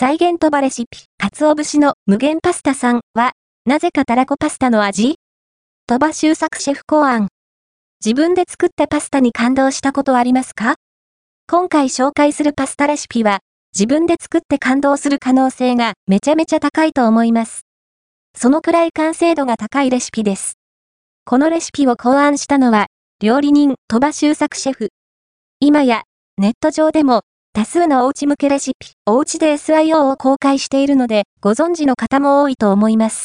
再現鳥羽レシピ、鰹節の無限パスタさんは、なぜかたらこパスタの味？鳥羽周作シェフ考案。自分で作ったパスタに感動したことありますか？今回紹介するパスタレシピは、自分で作って感動する可能性がめちゃめちゃ高いと思います。そのくらい完成度が高いレシピです。このレシピを考案したのは、料理人、鳥羽周作シェフ。今や、ネット上でも、多数のおうち向けレシピ、おうちで SIO を公開しているので、ご存知の方も多いと思います。